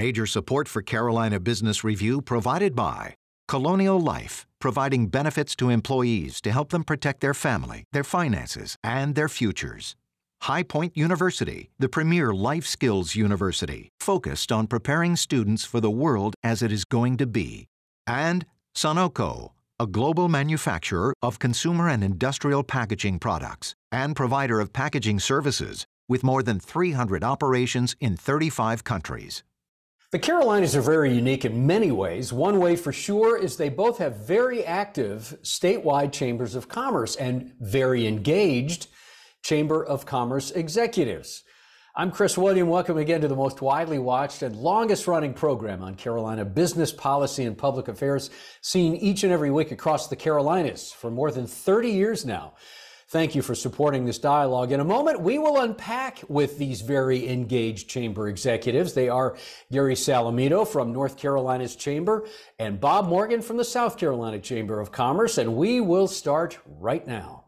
Major support for Carolina Business Review provided by Colonial Life, providing benefits to employees to help them protect their family, their finances, and their futures. High Point University, the premier life skills university, focused on preparing students for the world as it is going to be. And Sonoco, a global manufacturer of consumer and industrial packaging products and provider of packaging services with more than 300 operations in 35 countries. The Carolinas are very unique in many ways. One way for sure is they both have very active statewide chambers of commerce and very engaged chamber of commerce executives. I'm Chris William. Welcome again to the most widely watched and longest running program on Carolina business policy and public affairs, seen each and every week across the Carolinas for more than 30 years now. Thank you for supporting this dialogue. In a moment, we will unpack with these very engaged chamber executives. They are Gary Salamido from North Carolina's Chamber and Bob Morgan from the South Carolina Chamber of Commerce, and we will start right now.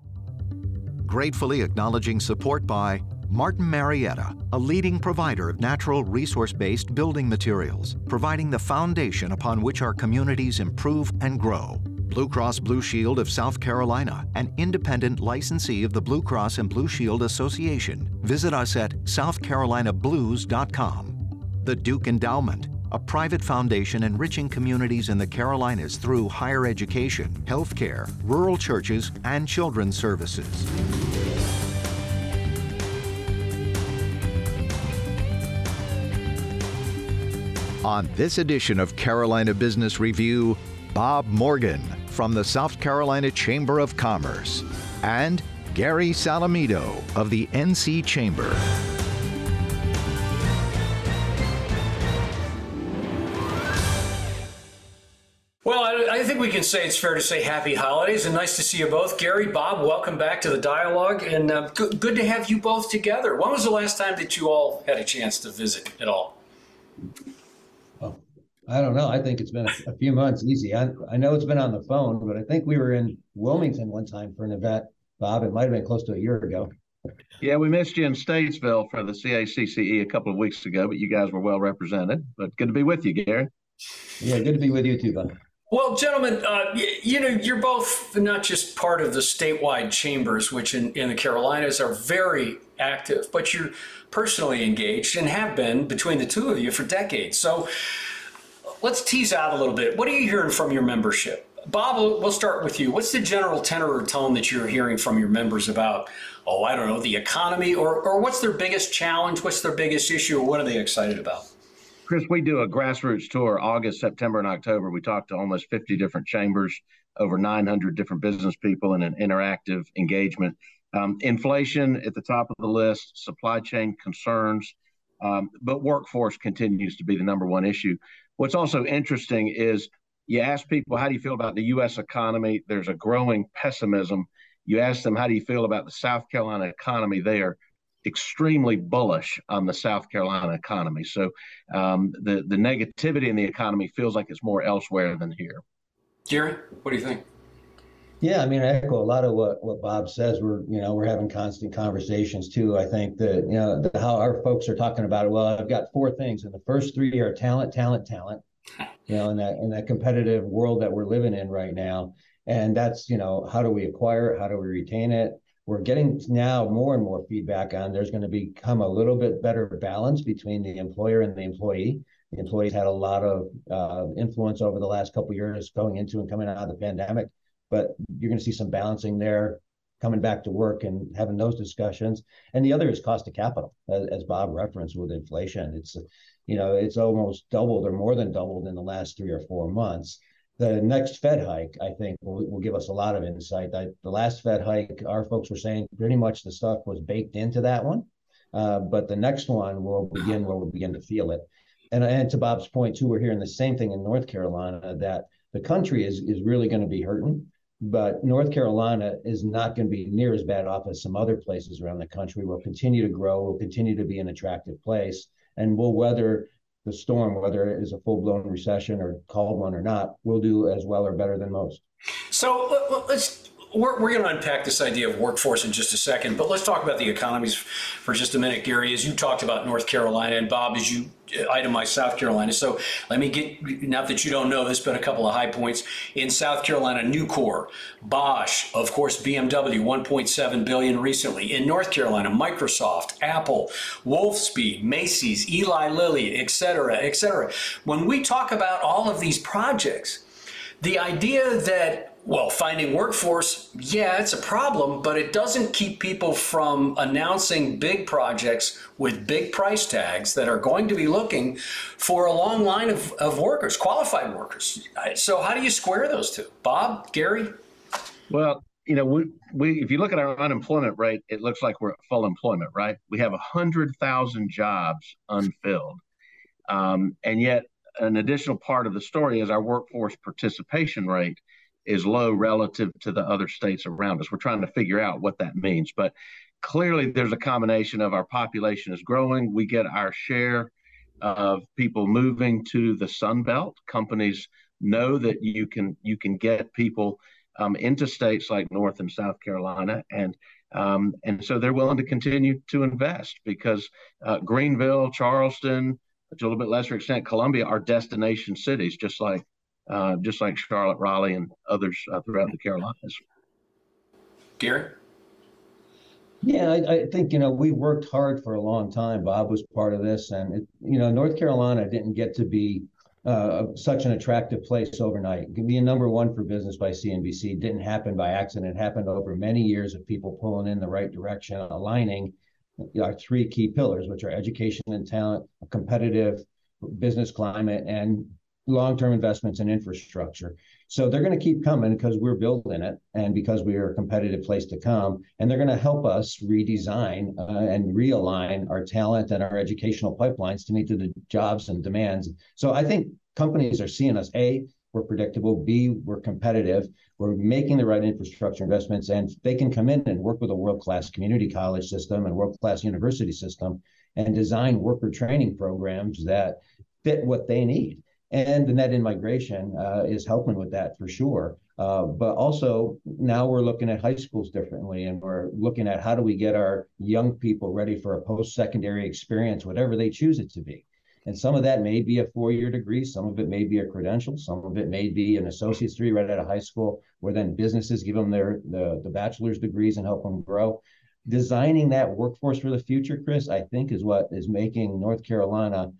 Gratefully acknowledging support by Martin Marietta, a leading provider of natural resource based building materials, providing the foundation upon which our communities improve and grow. Blue Cross Blue Shield of South Carolina, an independent licensee of the Blue Cross and Blue Shield Association. Visit us at southcarolinablues.com. The Duke Endowment, a private foundation enriching communities in the Carolinas through higher education, healthcare, rural churches, and children's services. On this edition of Carolina Business Review, Bob Morgan from the South Carolina Chamber of Commerce and Gary Salamido of the NC Chamber. Well, I, think we can say it's fair to say happy holidays and nice to see you both. Gary, Bob, welcome back to the dialogue and uh, good, good to have you both together. When was the last time that you all had a chance to visit at all? I don't know. I think it's been a, a, few months easy. I, I know it's been on the phone, but I think we were in Wilmington one time for an event, Bob. It might have been close to a year ago. Yeah, we missed you in Statesville for the CACCE a couple of weeks ago, but you guys were well represented. But good to be with you, Gary. Yeah, good to be with you too, bud. Well, gentlemen, uh, you know, you're both not just part of the statewide chambers, which in, in the Carolinas are very active, but you're personally engaged and have been between the two of you for decades. So, let's tease out a little bit. What are you hearing from your membership? Bob, we'll start with you. What's the general tenor or tone that you're hearing from your members about, oh, I don't know, the economy, or, or what's their biggest challenge? What's their biggest issue, or what are they excited about? Chris, we do a grassroots tour August, September, and October. We talk to almost 50 different chambers, over 900 different business people in an interactive engagement. Um, inflation at the top of the list, supply chain concerns, um, but workforce continues to be the number one issue. What's also interesting is you ask people, how do you feel about the U.S. economy? There's a growing pessimism. You ask them, how do you feel about the South Carolina economy? They are extremely bullish on the South Carolina economy. So um, the the negativity in the economy feels like it's more elsewhere than here. Jerry, what do you think? Yeah, I mean, I echo a lot of what, what Bob says. We're, you know, we're having constant conversations too. I think that, you know, how our folks are talking about it. Well, I've got four things, and the first three are talent, talent, talent. You know, in that in that competitive world that we're living in right now, and that's you know, how do we acquire it? How do we retain it? We're getting now more and more feedback on there's going to become a little bit better balance between the employer and the employee. The employees had a lot of uh, influence over the last couple years going into and coming out of the pandemic but you're going to see some balancing there coming back to work and having those discussions. And the other is cost of capital, as, as, Bob referenced with inflation. It's, you know, it's almost doubled or more than doubled in the last three or four months. The next Fed hike, I think, will, will give us a lot of insight. I, the last Fed hike, our folks were saying pretty much the stuff was baked into that one. Uh, but the next one will begin where we'll begin to feel it. And, and to Bob's point, too, we're hearing the same thing in North Carolina that the country is, is really going to be hurting but North Carolina is not going to be near as bad off as some other places around the country. We'll continue to grow. We'll continue to be an attractive place, and we'll weather the storm, whether it is a full blown recession or called one or not. We'll do as well or better than most. So let's we're, we're going to unpack this idea of workforce in just a second, but let's talk about the economies for just a minute, Gary. As you talked about North Carolina, and Bob, as you uh, itemized South Carolina. So let me get, not that you don't know this, but a couple of high points. In South Carolina, Nucor, Bosch, of course, BMW, 1.7 billion recently. In North Carolina, Microsoft, Apple, Wolfspeed, Macy's, Eli Lilly, et cetera, et cetera. When we talk about all of these projects, the idea that well, finding workforce, yeah, it's a problem, but it doesn't keep people from announcing big projects with big price tags that are going to be looking for a long line of, of workers, qualified workers. So, how do you square those two? Bob, Gary? Well, you know, we, we if you look at our unemployment rate, it looks like we're at full employment, right? We have 100,000 jobs unfilled. Um, and yet, an additional part of the story is our workforce participation rate is low relative to the other states around us. We're trying to figure out what that means. But clearly, there's a combination of our population is growing. We get our share of people moving to the Sun Belt. Companies know that you can you can get people um, into states like North and South Carolina, and um, and so they're willing to continue to invest because uh, Greenville, Charleston, to a little bit lesser extent, Columbia are destination cities, just like uh, just like Charlotte, Raleigh, and others uh, throughout the Carolinas. Gary? Yeah, I, I, think you know we worked hard for a long time. Bob was part of this, and it, you know North Carolina didn't get to be uh, such an attractive place overnight. Being number one for business by CNBC didn't happen by accident. It happened over many years of people pulling in the right direction, aligning our three key pillars, which are education and talent, a competitive business climate, and long-term investments in infrastructure. So they're going to keep coming because we're building it and because we are a competitive place to come. And they're going to help us redesign uh, and realign our talent and our educational pipelines to meet the jobs and demands. So I think companies are seeing us, A, we're predictable, B, we're competitive, we're making the right infrastructure investments, and they can come in and work with a world-class community college system and world-class university system and design worker training programs that fit what they need and the net in migration uh, is helping with that for sure. Uh, but also now we're looking at high schools differently, and we're looking at how do we get our young people ready for a post-secondary experience, whatever they choose it to be. And some of that may be a four-year degree, some of it may be a credential, some of it may be an associate's degree right out of high school, where then businesses give them their the, the bachelor's degrees and help them grow. Designing that workforce for the future, Chris, I think is what is making North Carolina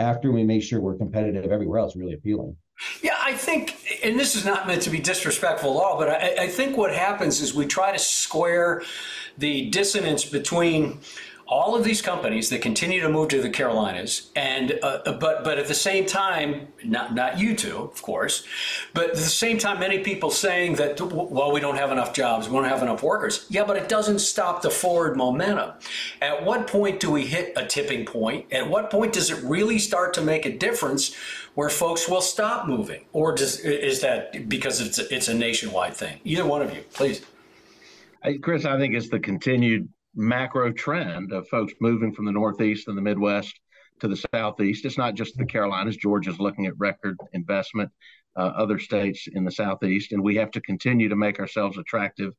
after we make sure we're competitive everywhere else really appealing. Yeah, I think, and this is not meant to be disrespectful at all, but I, I think what happens is we try to square the dissonance between all of these companies that continue to move to the Carolinas, and uh, but but at the same time, not not you two, of course, but at the same time, many people saying that well, we don't have enough jobs, we don't have enough workers. Yeah, but it doesn't stop the forward momentum. At what point do we hit a tipping point? At what point does it really start to make a difference? Where folks will stop moving, or does, is that because it's a, it's a nationwide thing? Either one of you, please. Chris, I think it's the continued macro trend of folks moving from the Northeast and the Midwest to the Southeast. It's not just the Carolinas. Georgia's looking at record investment, uh, other states in the Southeast, and we have to continue to make ourselves attractive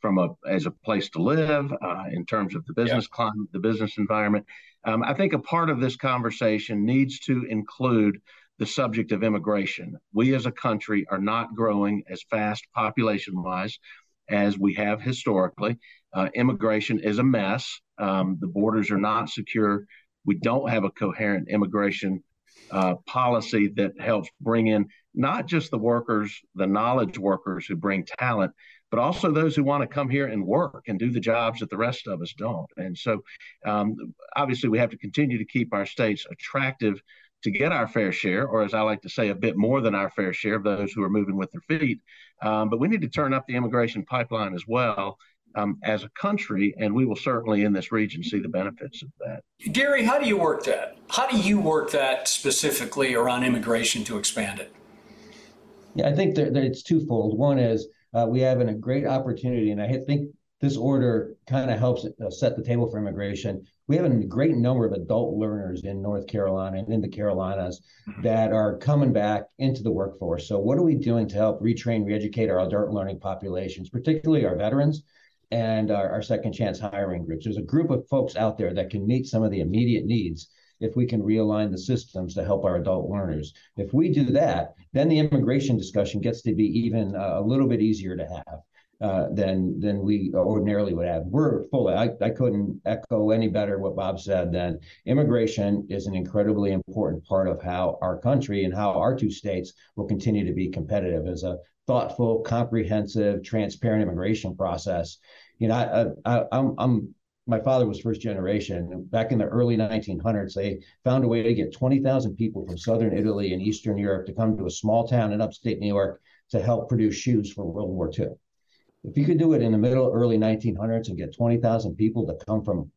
from a as a place to live uh, in terms of the business yeah. climate, the business environment. Um, I think a part of this conversation needs to include the subject of immigration. We as a country are not growing as fast population wise as we have historically. Uh, immigration is a mess. Um, the borders are not secure. We don't have a coherent immigration uh, policy that helps bring in not just the workers, the knowledge workers who bring talent, but also those who want to come here and work and do the jobs that the rest of us don't. And so, um, obviously, we have to continue to keep our states attractive to get our fair share, or as I like to say, a bit more than our fair share of those who are moving with their feet. Um, but we need to turn up the immigration pipeline as well um, as a country, and we will certainly in this region see the benefits of that. Gary, how do you work that? How do you work that specifically around immigration to expand it? Yeah, I think that it's twofold. One is uh, we have a great opportunity, and I think this order kind of helps uh, set the table for immigration. We have a great number of adult learners in North Carolina and in the Carolinas that are coming back into the workforce. So, what are we doing to help retrain, reeducate our adult learning populations, particularly our veterans and our, our second chance hiring groups? There's a group of folks out there that can meet some of the immediate needs if we can realign the systems to help our adult learners. If we do that, then the immigration discussion gets to be even uh, a little bit easier to have uh, than than we ordinarily would have. We're fully. I, I couldn't echo any better what Bob said. Then immigration is an incredibly important part of how our country and how our two states will continue to be competitive as a thoughtful, comprehensive, transparent immigration process. You know, I, I, I'm I'm my father was first generation. Back in the early 1900s, they found a way to get 20,000 people from southern Italy and Eastern Europe to come to a small town in upstate New York to help produce shoes for World War II. If you could do it in the middle, early 1900s and get 20,000 people to come from,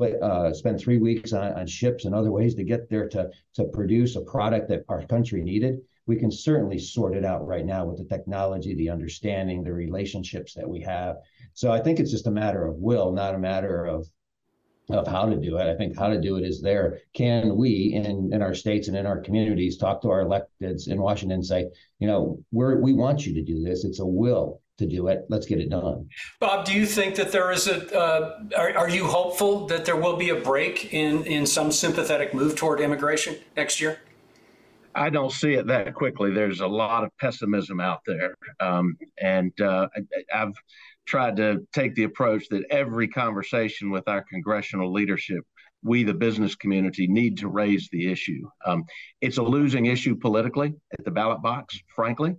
uh, spend three weeks on, on ships and other ways to get there to, to produce a product that our country needed, we can certainly sort it out right now with the technology, the understanding, the relationships that we have. So I think it's just a matter of will, not a matter of of how to do it. I think how to do it is there. Can we in, in our states and in our communities talk to our electeds in Washington and say, you know, we're we want you to do this. It's a will to do it. Let's get it done. Bob, do you think that there is a? Uh, are, are you hopeful that there will be a break in in some sympathetic move toward immigration next year? I don't see it that quickly. There's a lot of pessimism out there, um, and uh, I, I've tried to take the approach that every conversation with our congressional leadership, we, the business community, need to raise the issue. Um, it's a losing issue politically at the ballot box, frankly.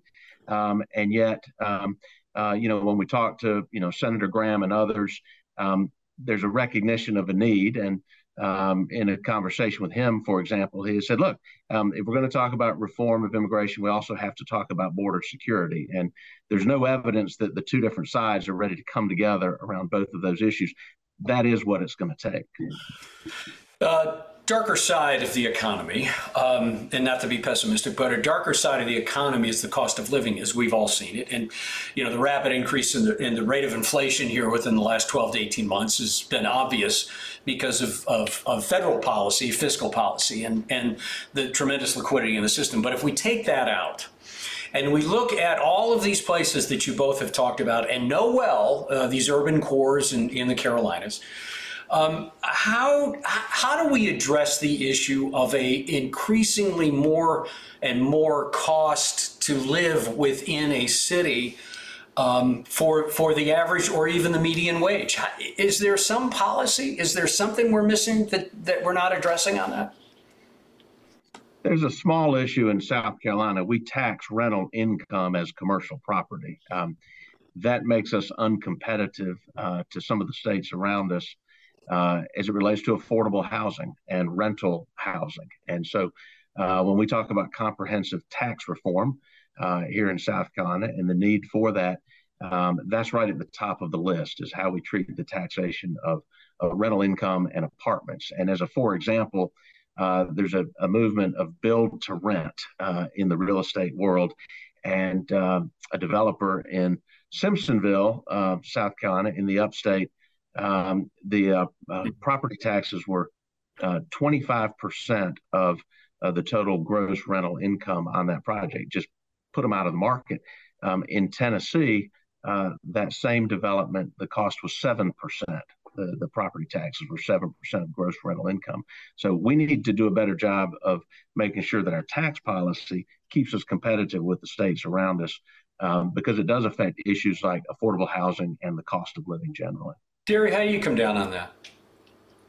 Um, and yet, um, uh, you know, when we talk to, you know, Senator Graham and others, um, there's a recognition of a need. And um, in a conversation with him, for example, he said, look, um, if we're going to talk about reform of immigration, we also have to talk about border security. And there's no evidence that the two different sides are ready to come together around both of those issues. That is what it's going to take. Uh, darker side of the economy, um, and not to be pessimistic, but a darker side of the economy is the cost of living, as we've all seen it. And you know, the rapid increase in the in the rate of inflation here within the last 12 to 18 months has been obvious because of, of, of federal policy, fiscal policy, and and the tremendous liquidity in the system. But if we take that out, and we look at all of these places that you both have talked about and know well, uh, these urban cores in, in the Carolinas, um, how how do we address the issue of a increasingly more and more cost to live within a city um, for for the average or even the median wage? Is there some policy? Is there something we're missing that that we're not addressing on that? There's a small issue in South Carolina. We tax rental income as commercial property. Um, that makes us uncompetitive uh, to some of the states around us uh, as it relates to affordable housing and rental housing. And so uh, when we talk about comprehensive tax reform uh, here in South Carolina and the need for that, um, that's right at the top of the list is how we treat the taxation of, of rental income and apartments. And as a for example, uh, there's a, a, movement of build to rent uh, in the real estate world. And um, a developer in Simpsonville, uh, South Carolina, in the upstate, um, the uh, uh, property taxes were 25% uh, of the total gross rental income on that project. Just put them out of the market. Um, in Tennessee, uh, that same development, the cost was 7%. The, the property taxes were 7% of gross rental income. So we need to do a better job of making sure that our tax policy keeps us competitive with the states around us um, because it does affect issues like affordable housing and the cost of living generally. Jerry, how you come down on that?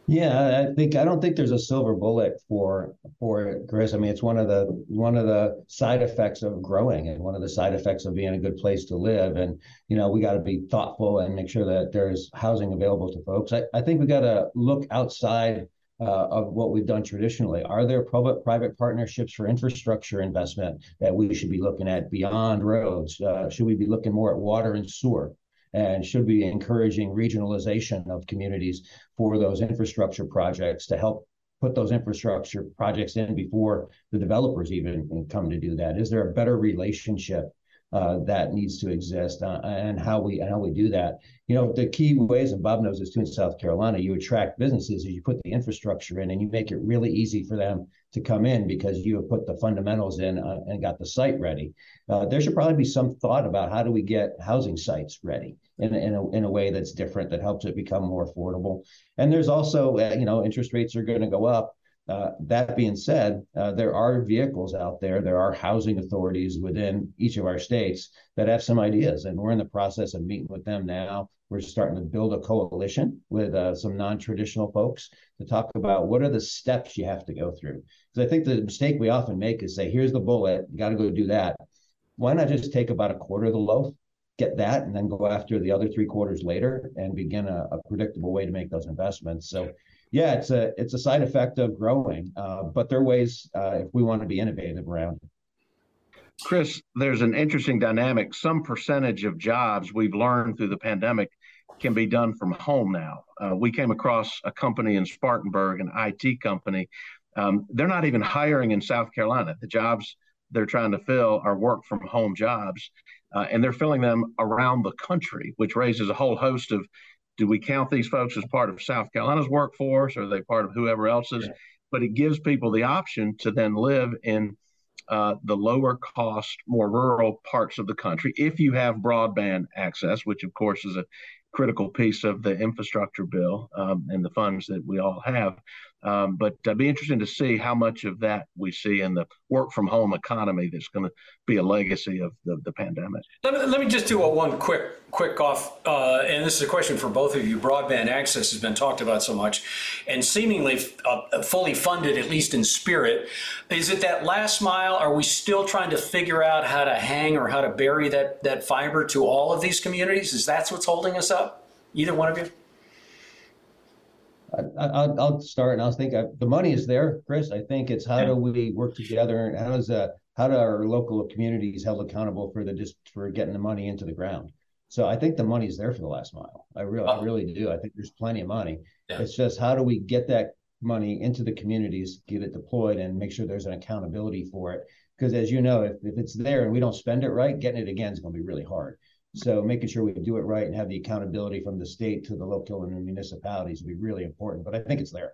Yeah, I think I don't think there's a silver bullet for for it, Chris. I mean, it's one of the one of the side effects of growing and one of the side effects of being a good place to live. And you know, we got to be thoughtful and make sure that there's housing available to folks. I, I think we got to look outside uh, of what we've done traditionally. Are there public private partnerships for infrastructure investment that we should be looking at beyond roads? Uh, should we be looking more at water and sewer? And should be encouraging regionalization of communities for those infrastructure projects to help put those infrastructure projects in before the developers even come to do that? Is there a better relationship uh, that needs to exist uh, and how we how we do that. You know, the key ways, and Bob knows this too in South Carolina, you attract businesses is you put the infrastructure in and you make it really easy for them to come in because you have put the fundamentals in uh, and got the site ready. Uh, there should probably be some thought about how do we get housing sites ready in, in, a, in a way that's different that helps it become more affordable. And there's also, uh, you know, interest rates are going to go up uh, that being said, uh, there are vehicles out there, there are housing authorities within each of our states that have some ideas, and we're in the process of meeting with them now. We're starting to build a coalition with uh, some non traditional folks to talk about what are the steps you have to go through. Because I think the mistake we often make is say, here's the bullet, you got to go do that. Why not just take about a quarter of the loaf, get that, and then go after the other three quarters later and begin a, a predictable way to make those investments? So yeah, it's a it's a side effect of growing, uh, but there are ways uh, if we want to be innovative around. It. Chris, there's an interesting dynamic. Some percentage of jobs we've learned through the pandemic can be done from home now. Uh, we came across a company in Spartanburg, an IT company. Um, they're not even hiring in South Carolina. The jobs they're trying to fill are work from home jobs, uh, and they're filling them around the country, which raises a whole host of do we count these folks as part of South Carolina's workforce? Or are they part of whoever else's? Yeah. But it gives people the option to then live in uh, the lower cost, more rural parts of the country if you have broadband access, which of course is a critical piece of the infrastructure bill um, and the funds that we all have. Um, but it'd be interesting to see how much of that we see in the work from home economy that's going to be a legacy of the, the pandemic. Let me, let me just do a one quick quick off, uh, and this is a question for both of you. Broadband access has been talked about so much, and seemingly uh, fully funded, at least in spirit. Is it that last mile? Are we still trying to figure out how to hang or how to bury that that fiber to all of these communities? Is that what's holding us up? Either one of you? I, will I'll start and I'll think I, the money is there, Chris. I think it's how do we work together and how does uh, how do our local communities held accountable for the just for getting the money into the ground? So I think the money is there for the last mile. I really, oh. I really do. I think there's plenty of money. Yeah. It's just how do we get that money into the communities, get it deployed, and make sure there's an accountability for it. Because as you know, if, if it's there and we don't spend it right, getting it again is going to be really hard. So making sure we do it right and have the accountability from the state to the local and the municipalities will be really important. But I think it's there.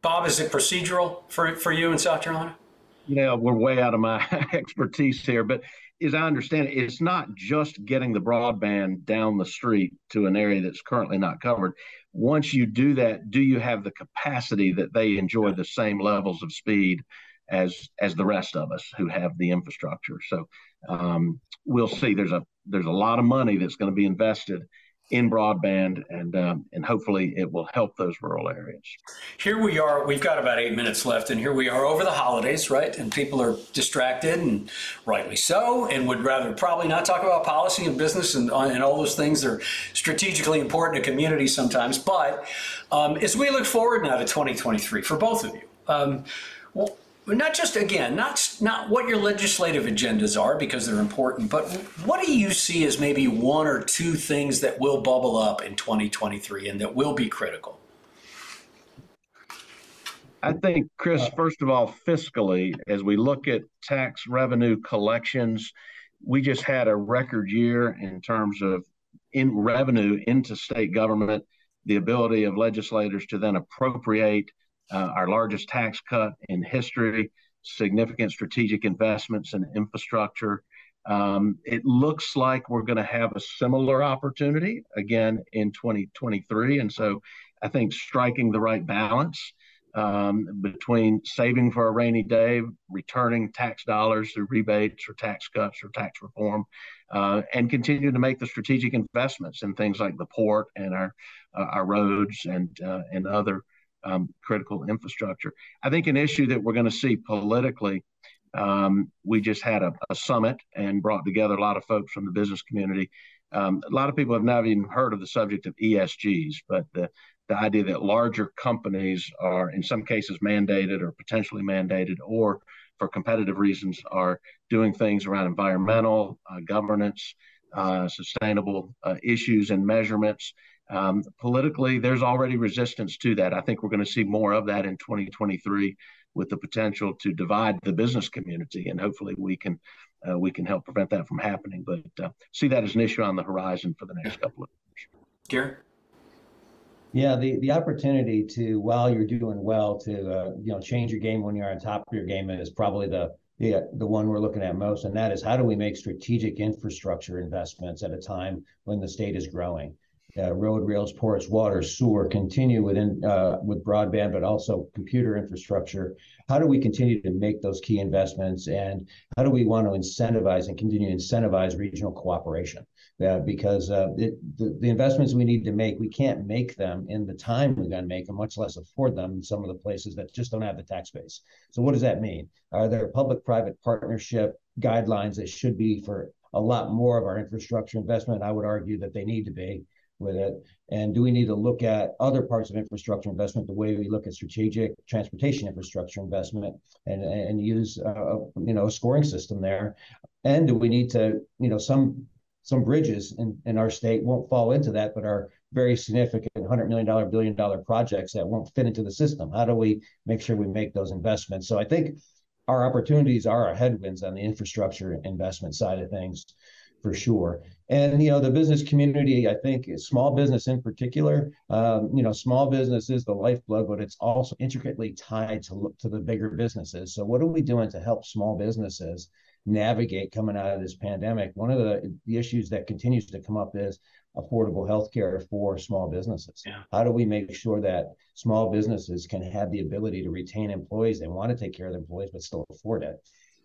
Bob, is it procedural for, for you in South Carolina? Yeah, we're way out of my expertise here, but as I understand it, it's not just getting the broadband down the street to an area that's currently not covered. Once you do that, do you have the capacity that they enjoy the same levels of speed as as the rest of us who have the infrastructure? So um, we'll see. There's a there's a lot of money that's going to be invested in broadband, and um, and hopefully it will help those rural areas. Here we are. We've got about eight minutes left, and here we are over the holidays, right? And people are distracted, and rightly so, and would rather probably not talk about policy and business and, and all those things. that are strategically important to communities sometimes. But um, as we look forward now to 2023 for both of you. Um, well, not just again not not what your legislative agendas are because they're important but what do you see as maybe one or two things that will bubble up in 2023 and that will be critical? I think chris uh. first of all fiscally as we look at tax revenue collections we just had a record year in terms of in revenue into state government the ability of legislators to then appropriate uh, our largest tax cut in history, significant strategic investments in infrastructure. Um, it looks like we're going to have a similar opportunity again in 2023. And so I think striking the right balance um, between saving for a rainy day, returning tax dollars through rebates or tax cuts or tax reform, uh, and continue to make the strategic investments in things like the port and our uh, our roads and uh, and other um, critical infrastructure. I think an issue that we're going to see politically. Um, we just had a, a, summit and brought together a lot of folks from the business community. Um, a lot of people have not even heard of the subject of ESGs, but the, the idea that larger companies are, in some cases, mandated or potentially mandated, or for competitive reasons, are doing things around environmental uh, governance, uh, sustainable uh, issues and measurements um, politically, there's already resistance to that. I think we're going to see more of that in 2023 with the potential to divide the business community. And hopefully we can uh, we can help prevent that from happening. But uh, see that as an issue on the horizon for the next couple of years. Gary. Yeah, the the opportunity to while you're doing well to uh, you know change your game when you're on top of your game is probably the the the one we're looking at most, and that is how do we make strategic infrastructure investments at a time when the state is growing uh, road, rails, ports, water, sewer, continue within uh, with broadband, but also computer infrastructure. How do we continue to make those key investments, and how do we want to incentivize and continue to incentivize regional cooperation? Uh, because uh, it, the, the investments we need to make, we can't make them in the time we're going to make them, much less afford them in some of the places that just don't have the tax base. So, what does that mean? Are there public-private partnership guidelines that should be for a lot more of our infrastructure investment? I would argue that they need to be with it? And do we need to look at other parts of infrastructure investment the way we look at strategic transportation infrastructure investment and, and use uh, you know a scoring system there? And do we need to you know some some bridges in, in our state won't fall into that, but are very significant $100 million, billion dollar projects that won't fit into the system. How do we make sure we make those investments? So I think our opportunities are our headwinds on the infrastructure investment side of things for sure. And you know, the business community, I think, small business in particular, um, you know, small business is the lifeblood, but it's also intricately tied to to the bigger businesses. So, what are we doing to help small businesses navigate coming out of this pandemic? One of the, the issues that continues to come up is affordable health care for small businesses. Yeah. How do we make sure that small businesses can have the ability to retain employees? They want to take care of their employees, but still afford it.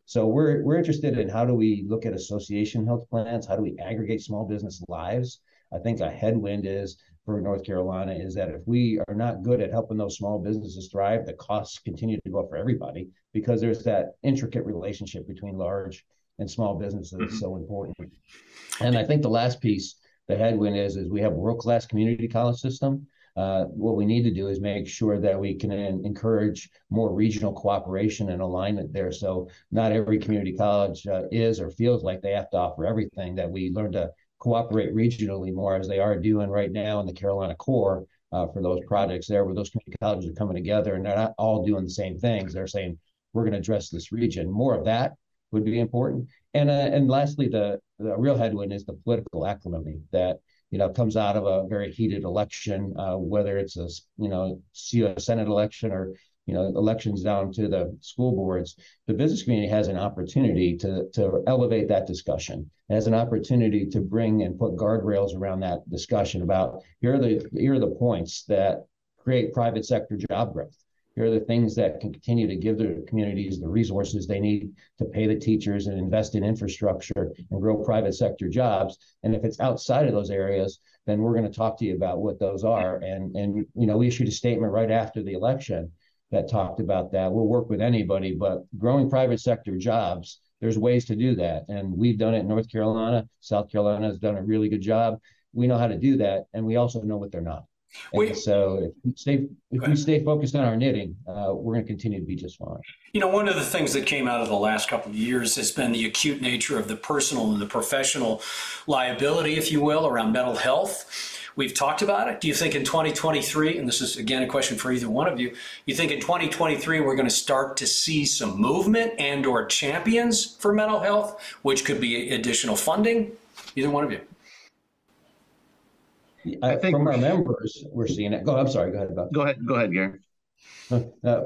So we're we're interested in how do we look at association health plans? How do we aggregate small business lives? I think a headwind is for North Carolina is that if we are not good at helping those small businesses thrive, the costs continue to go up for everybody because there's that intricate relationship between large and small businesses mm-hmm. so important. And I think the last piece, the headwind is is we have a world class community college system uh, what we need to do is make sure that we can encourage more regional cooperation and alignment there. So not every community college uh, is or feels like they have to offer everything. That we learn to cooperate regionally more as they are doing right now in the Carolina core uh, for those projects there, where those community colleges are coming together and they're not all doing the same things. They're saying we're going to address this region. More of that would be important. And uh, and lastly, the the real headwind is the political acclimate that you know, comes out of a very heated election, uh, whether it's a, you know, a Senate election or, you know, elections down to the school boards, the business community has an opportunity to, to elevate that discussion, it has an opportunity to bring and put guardrails around that discussion about here are the, here are the points that create private sector job growth. Here are the things that can continue to give the communities the resources they need to pay the teachers and invest in infrastructure and grow private sector jobs. And if it's outside of those areas, then we're going to talk to you about what those are. And and you know, we issued a statement right after the election that talked about that. We'll work with anybody, but growing private sector jobs, there's ways to do that. And we've done it in North Carolina. South Carolina has done a really good job. We know how to do that, and we also know what they're not. And so if we stay if we stay focused on our knitting, uh, we're going to continue to be just fine. You know, one of the things that came out of the last couple of years has been the acute nature of the personal and the professional liability, if you will, around mental health. We've talked about it. Do you think in 2023, and this is again a question for either one of you, you think in 2023 we're going to start to see some movement and or champions for mental health, which could be additional funding? Either one of you. I think from our members, we're seeing it. Go. I'm sorry. Go ahead. Bob. Go ahead. Go ahead, Gary. Uh,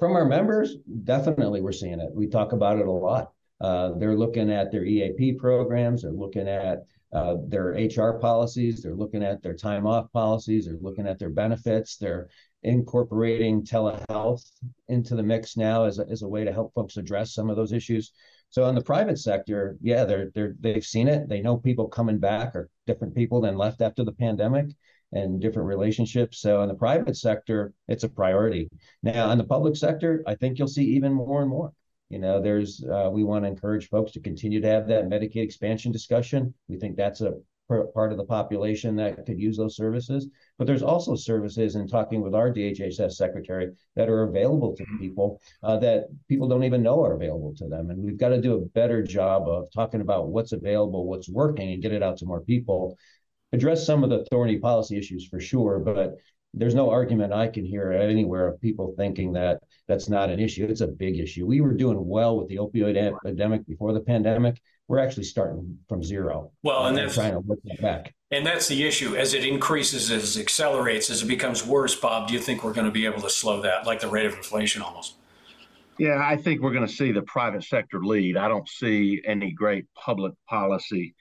from our members, definitely we're seeing it. We talk about it a lot. Uh, they're looking at their EAP programs. They're looking at uh, their HR policies. They're looking at their time off policies. They're looking at their benefits. They're incorporating telehealth into the mix now as a, as a way to help folks address some of those issues. So in the private sector, yeah, they're they're they've seen it. They know people coming back are different people than left after the pandemic and different relationships. So in the private sector, it's a priority. Now in the public sector, I think you'll see even more and more. You know, there's uh, we want to encourage folks to continue to have that Medicaid expansion discussion. We think that's a part of the population that could use those services. But there's also services in talking with our DHHS secretary that are available to mm-hmm. people uh, that people don't even know are available to them. And we've got to do a better job of talking about what's available, what's working, and get it out to more people. Address some of the thorny policy issues for sure, but there's no argument I can hear anywhere of people thinking that that's not an issue. It's a big issue. We were doing well with the opioid epidemic before the pandemic. We're actually starting from zero. Well, and that's trying to look that back. And that's the issue. As it increases, as it accelerates, as it becomes worse, Bob, do you think we're going to be able to slow that, like the rate of inflation almost? Yeah, I think we're going to see the private sector lead. I don't see any great public policy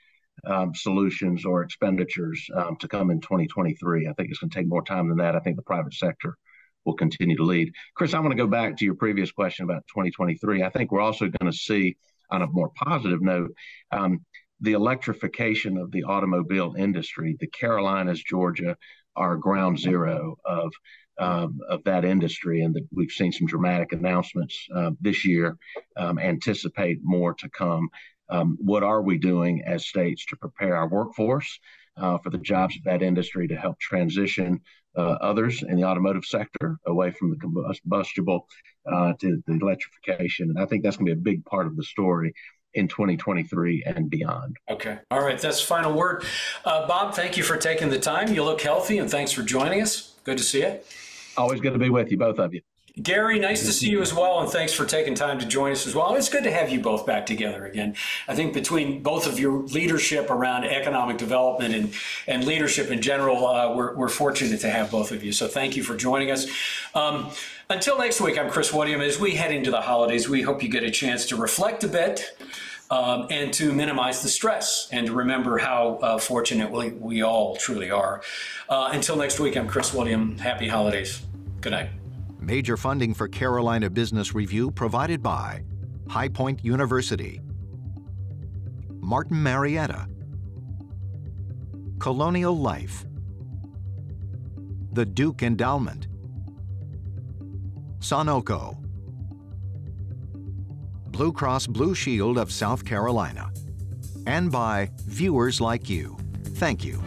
um, solutions or expenditures um, to come in 2023. I think it's going to take more time than that. I think the private sector will continue to lead. Chris, I want to go back to your previous question about 2023. I think we're also going to see, on a more positive note, um, the electrification of the automobile industry. The Carolinas, Georgia, are ground zero of um, of that industry, and that we've seen some dramatic announcements uh, this year. Um, anticipate more to come. Um, what are we doing as states to prepare our workforce uh, for the jobs of that industry to help transition uh, others in the automotive sector away from the combustible uh, to the electrification? And I think that's going to be a big part of the story in 2023 and beyond. Okay. All right. That's final word. Uh, Bob, thank you for taking the time. You look healthy, and thanks for joining us. Good to see you. Always good to be with you, both of you. Gary, nice to see you as well, and thanks for taking time to join us as well. It's good to have you both back together again. I think between both of your leadership around economic development and, and leadership in general, uh, we're, we're fortunate to have both of you. So thank you for joining us. Um, until next week, I'm Chris William. As we head into the holidays, we hope you get a chance to reflect a bit. Um, and to minimize the stress and to remember how uh, fortunate we, we all truly are. Uh, until next week, I'm Chris William. Happy holidays. Good night. Major funding for Carolina Business Review provided by High Point University, Martin Marietta, Colonial Life, the Duke Endowment, Sonoco, Blue Cross Blue Shield of South Carolina, and by viewers like you. Thank you.